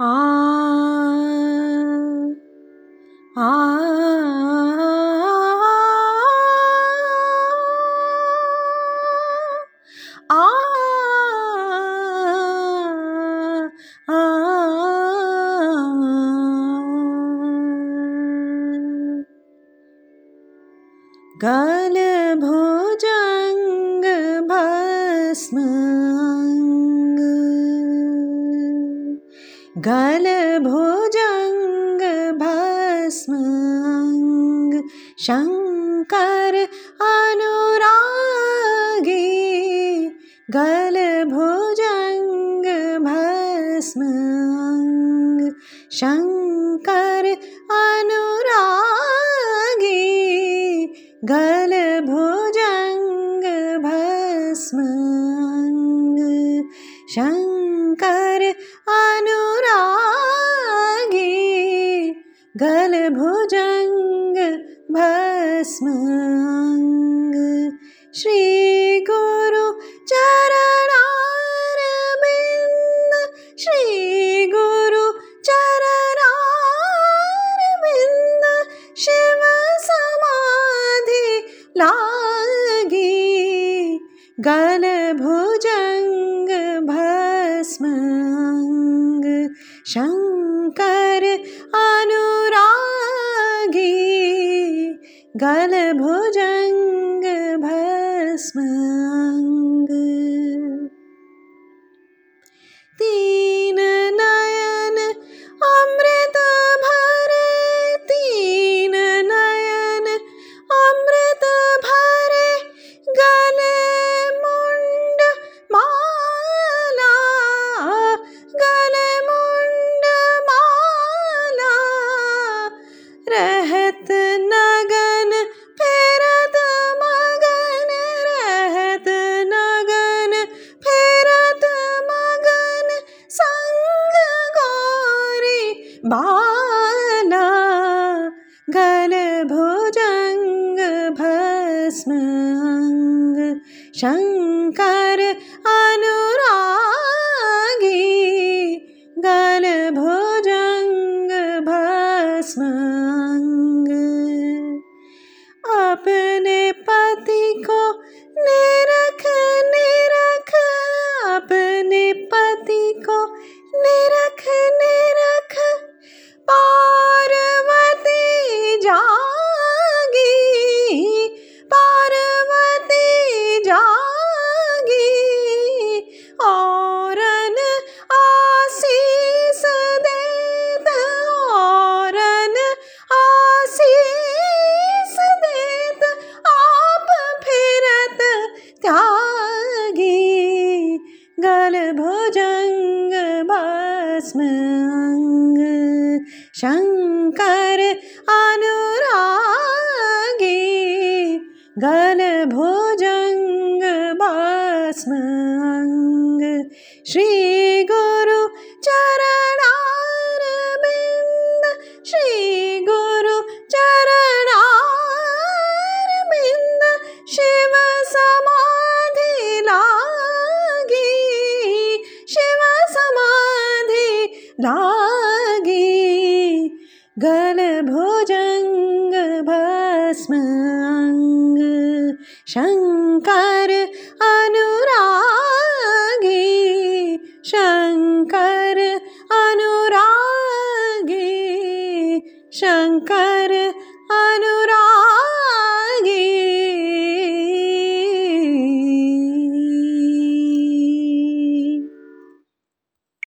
아, 아, 아, 아, 아, 아, गलभोजङ्ग भस्म शङ्कर अनुरागी गलभोजङ्ग शङ्कर गलभुजङ्ग भस्म शङ्कर गलभुजङ्ग भस्म श्रीगुरु चरणारविन्द। श्रीगुरु चरणारविन्द। शिव लागी। गलभुजङ्ग भस्म शङ्कर गल भुजंग भस्म भस्मांग। बाला गलभुजङ्ग भस्म शङ्कर अनुरागी गलभुजङ्ग भस्म अपने पति को निरख निरख, अपने पति को भुजंग भस्म अंग। शंकर अनुरागे गल भुजंग भस्म अंग। श्री लागी गलभुजङ्ग भस्म शङ्कर अनुरागी शङ्कर